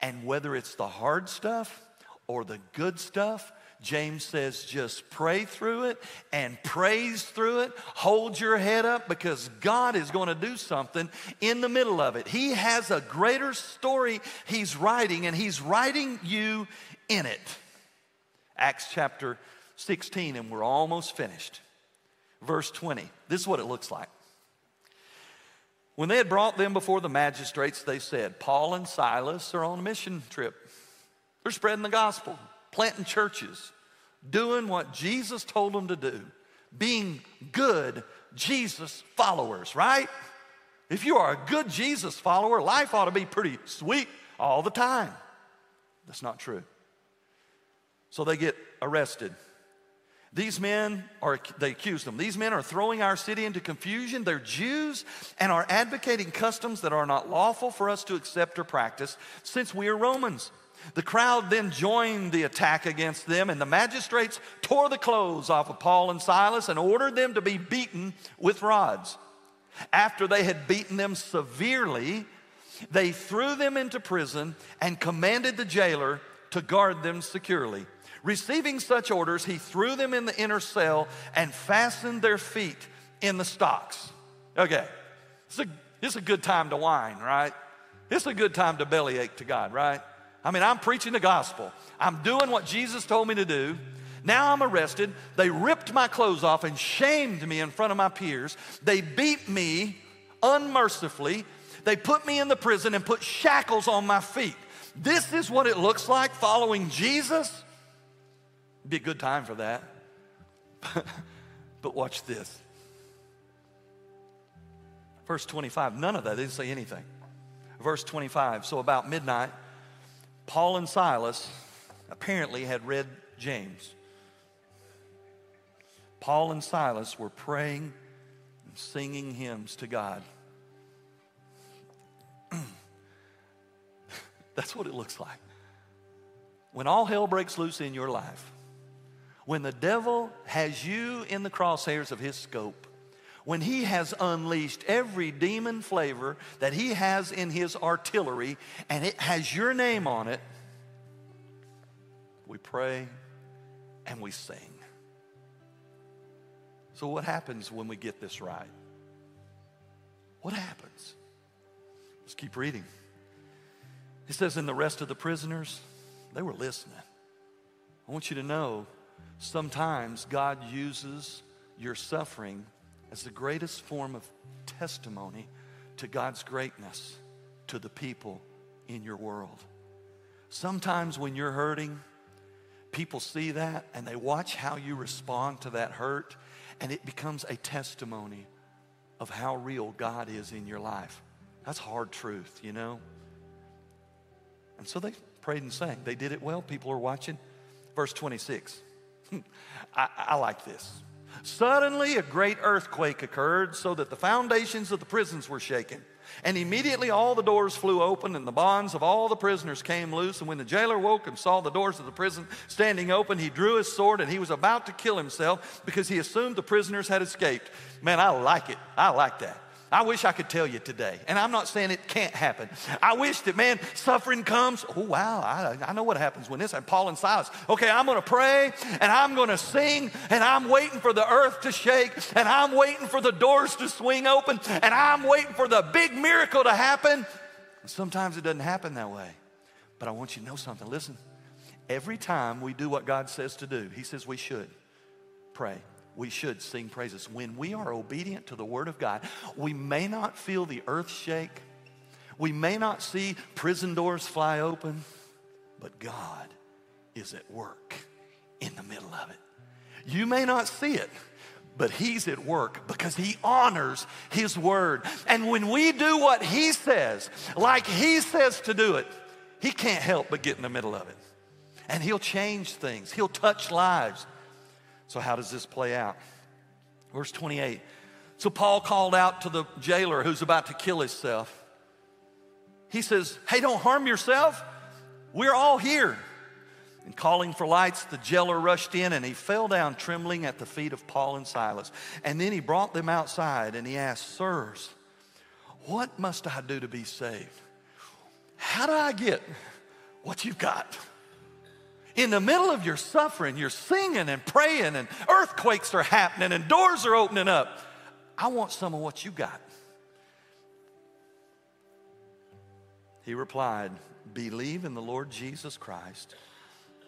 And whether it's the hard stuff or the good stuff, James says just pray through it and praise through it. Hold your head up because God is going to do something in the middle of it. He has a greater story he's writing, and he's writing you in it. Acts chapter 16, and we're almost finished. Verse 20. This is what it looks like. When they had brought them before the magistrates, they said, Paul and Silas are on a mission trip. They're spreading the gospel, planting churches, doing what Jesus told them to do, being good Jesus followers, right? If you are a good Jesus follower, life ought to be pretty sweet all the time. That's not true. So they get arrested. These men are, they accuse them, these men are throwing our city into confusion. They're Jews and are advocating customs that are not lawful for us to accept or practice since we are Romans. The crowd then joined the attack against them, and the magistrates tore the clothes off of Paul and Silas and ordered them to be beaten with rods. After they had beaten them severely, they threw them into prison and commanded the jailer to guard them securely. Receiving such orders, he threw them in the inner cell and fastened their feet in the stocks. Okay, it's a, it's a good time to whine, right? It's a good time to bellyache to God, right? I mean, I'm preaching the gospel. I'm doing what Jesus told me to do. Now I'm arrested. They ripped my clothes off and shamed me in front of my peers. They beat me unmercifully. They put me in the prison and put shackles on my feet. This is what it looks like following Jesus. Be a good time for that. but watch this. Verse 25, none of that, they didn't say anything. Verse 25, so about midnight, Paul and Silas apparently had read James. Paul and Silas were praying and singing hymns to God. That's what it looks like. When all hell breaks loose in your life, when the devil has you in the crosshairs of his scope, when he has unleashed every demon flavor that he has in his artillery and it has your name on it, we pray and we sing. So, what happens when we get this right? What happens? Let's keep reading. He says, And the rest of the prisoners, they were listening. I want you to know Sometimes God uses your suffering as the greatest form of testimony to God's greatness to the people in your world. Sometimes when you're hurting, people see that and they watch how you respond to that hurt, and it becomes a testimony of how real God is in your life. That's hard truth, you know? And so they prayed and sang. They did it well. People are watching. Verse 26. I, I like this. Suddenly, a great earthquake occurred so that the foundations of the prisons were shaken. And immediately all the doors flew open and the bonds of all the prisoners came loose. And when the jailer woke and saw the doors of the prison standing open, he drew his sword and he was about to kill himself because he assumed the prisoners had escaped. Man, I like it. I like that. I wish I could tell you today. And I'm not saying it can't happen. I wish that, man, suffering comes. Oh, wow, I, I know what happens when this And Paul and Silas. Okay, I'm to pray and I'm to sing and I'm waiting for the earth to shake and I'm waiting for the doors to swing open and I'm waiting for the big miracle to happen. sometimes it doesn't happen that way. But I want you to know something. Listen, every time we do what God says to do, He says we should pray we should sing praises. When we are obedient to the Word of God, we may not feel the earth shake, we may not see prison doors fly open, but God is at work in the middle of it. You may not see it, but He's at work because He honors His Word. And when we do what He says, like He says to do it, He can't help but get in the middle of it. and He'll change things, He'll touch lives. So, how does this play out? Verse 28. So, Paul called out to the jailer who's about to kill himself. He says, Hey, don't harm yourself. We're all here. And calling for lights, the jailer rushed in and he fell down trembling at the feet of Paul and Silas. And then he brought them outside and he asked, Sirs, what must I do to be saved? How do I get what you've got? In the middle of your suffering, you're singing and praying, and earthquakes are happening, and doors are opening up. I want some of what you got. He replied, Believe in the Lord Jesus Christ,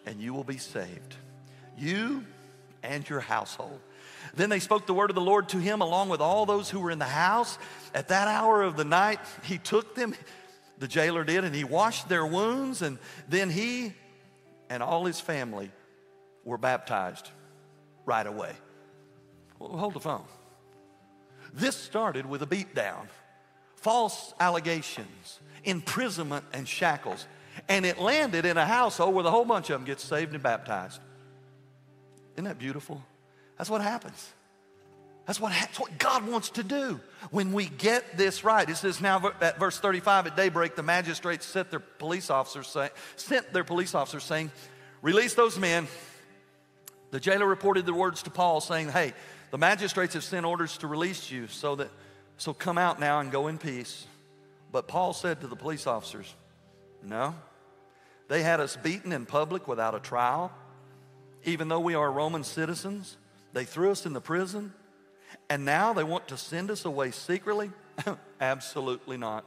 and you will be saved. You and your household. Then they spoke the word of the Lord to him along with all those who were in the house. At that hour of the night, he took them, the jailer did, and he washed their wounds, and then he and all his family were baptized right away. Well, hold the phone. This started with a beatdown, false allegations, imprisonment, and shackles. And it landed in a household where the whole bunch of them get saved and baptized. Isn't that beautiful? That's what happens. That's what, that's what God wants to do when we get this right. It says now at verse 35 at daybreak, the magistrates sent their police officers, say, sent their police officers saying, Release those men. The jailer reported the words to Paul saying, Hey, the magistrates have sent orders to release you, so that so come out now and go in peace. But Paul said to the police officers, No. They had us beaten in public without a trial. Even though we are Roman citizens, they threw us in the prison. And now they want to send us away secretly? Absolutely not.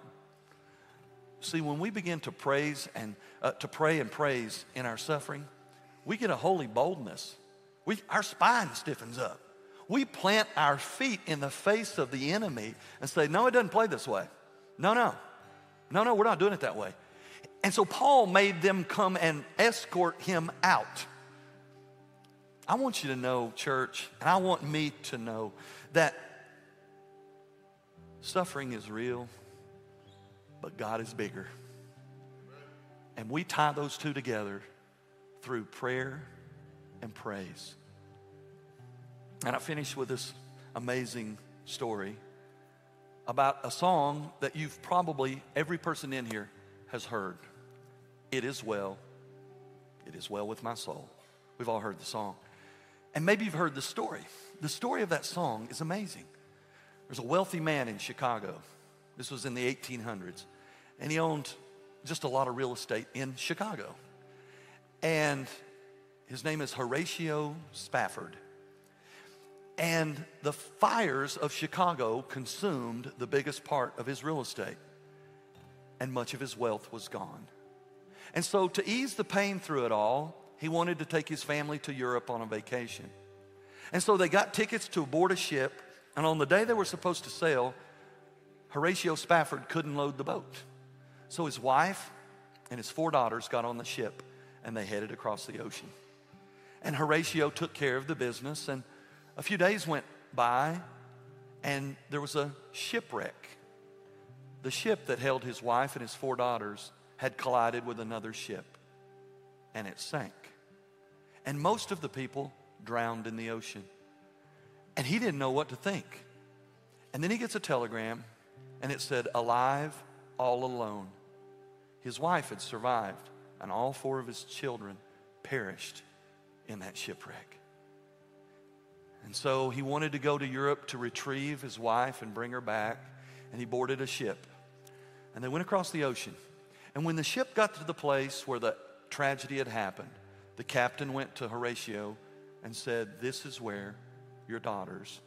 See, when we begin to praise and uh, to pray and praise in our suffering, we get a holy boldness. We, our spine stiffens up. We plant our feet in the face of the enemy and say, No, it doesn't play this way. No, no. No, no, we're not doing it that way. And so Paul made them come and escort him out. I want you to know, church, and I want me to know that suffering is real, but God is bigger. And we tie those two together through prayer and praise. And I finish with this amazing story about a song that you've probably, every person in here has heard. It is well. It is well with my soul. We've all heard the song. And maybe you've heard the story. The story of that song is amazing. There's a wealthy man in Chicago. This was in the 1800s. And he owned just a lot of real estate in Chicago. And his name is Horatio Spafford. And the fires of Chicago consumed the biggest part of his real estate, and much of his wealth was gone. And so, to ease the pain through it all, he wanted to take his family to Europe on a vacation. And so, they got tickets to board a ship, and on the day they were supposed to sail, Horatio Spafford couldn't load the boat. So, his wife and his four daughters got on the ship and they headed across the ocean. And Horatio took care of the business, and a few days went by, and there was a shipwreck. The ship that held his wife and his four daughters had collided with another ship, and it sank. And most of the people drowned in the ocean. And he didn't know what to think. And then he gets a telegram, and it said, Alive, all alone. His wife had survived, and all four of his children perished in that shipwreck. And so he wanted to go to Europe to retrieve his wife and bring her back. And he boarded a ship. And they went across the ocean. And when the ship got to the place where the tragedy had happened, the captain went to Horatio and said, This is where your daughters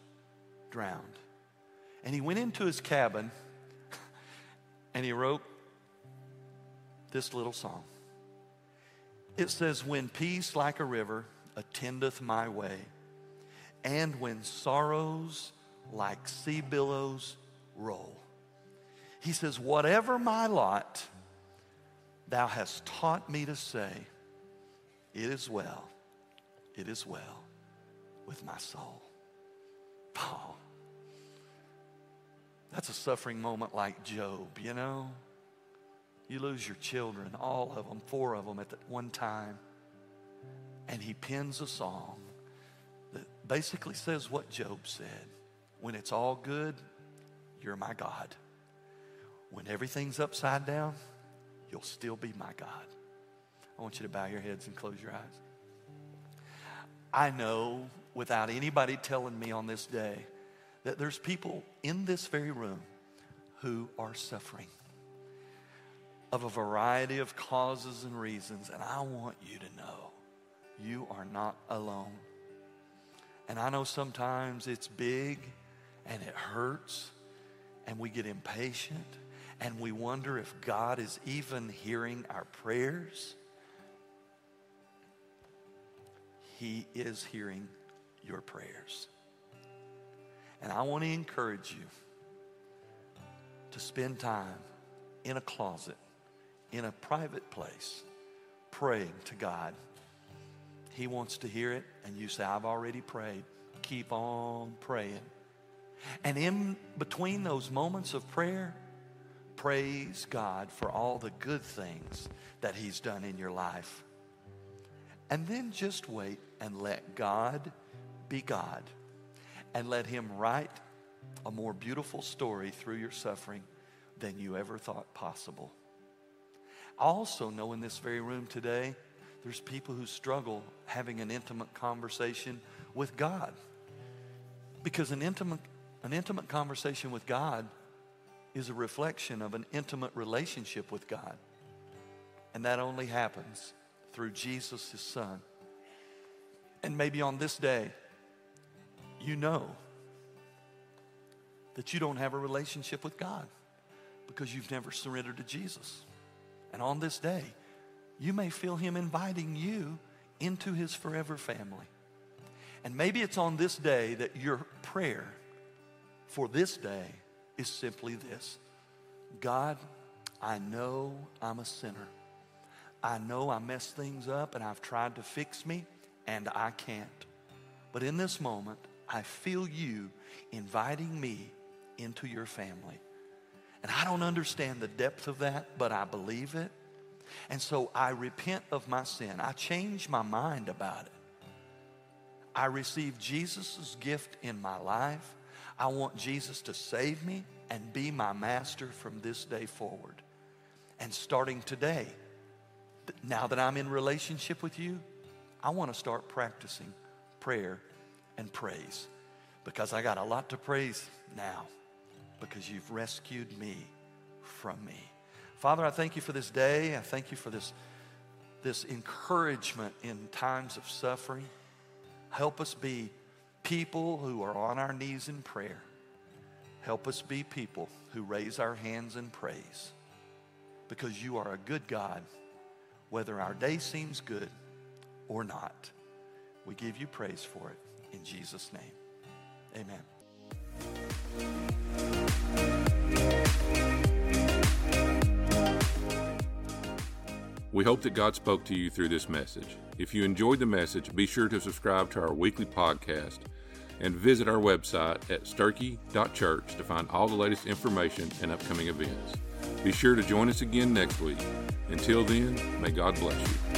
drowned. And he went into his cabin and he wrote this little song. It says, When peace like a river attendeth my way, and when sorrows like sea billows roll. He says, Whatever my lot, thou hast taught me to say, It is well, it is well with my soul. Oh, that's a suffering moment like Job, you know? You lose your children, all of them, four of them at the one time. and he pens a song that basically says what Job said When it's all good, you're my God. When everything's upside down, you'll still be my God. I want you to bow your heads and close your eyes. I know without anybody telling me on this day that there's people in this very room who are suffering of a variety of causes and reasons. And I want you to know you are not alone. And I know sometimes it's big and it hurts and we get impatient and we wonder if God is even hearing our prayers. He is hearing your prayers. And I want to encourage you to spend time in a closet, in a private place, praying to God. He wants to hear it, and you say, I've already prayed. Keep on praying. And in between those moments of prayer, praise God for all the good things that He's done in your life. And then just wait and let God be God and let Him write a more beautiful story through your suffering than you ever thought possible. I also know in this very room today, there's people who struggle having an intimate conversation with God. Because an intimate, an intimate conversation with God is a reflection of an intimate relationship with God. And that only happens through Jesus, his son. And maybe on this day, you know that you don't have a relationship with God because you've never surrendered to Jesus. And on this day, you may feel Him inviting you into His forever family. And maybe it's on this day that your prayer for this day is simply this God, I know I'm a sinner. I know I messed things up and I've tried to fix me and I can't. But in this moment, I feel you inviting me into your family. And I don't understand the depth of that, but I believe it. And so I repent of my sin. I change my mind about it. I receive Jesus' gift in my life. I want Jesus to save me and be my master from this day forward. And starting today, now that I'm in relationship with you, I want to start practicing prayer and praise because I got a lot to praise now because you've rescued me from me. Father, I thank you for this day. I thank you for this, this encouragement in times of suffering. Help us be people who are on our knees in prayer. Help us be people who raise our hands in praise because you are a good God, whether our day seems good or not. We give you praise for it in Jesus' name. Amen. We hope that God spoke to you through this message. If you enjoyed the message, be sure to subscribe to our weekly podcast and visit our website at sterchi.church to find all the latest information and upcoming events. Be sure to join us again next week. Until then, may God bless you.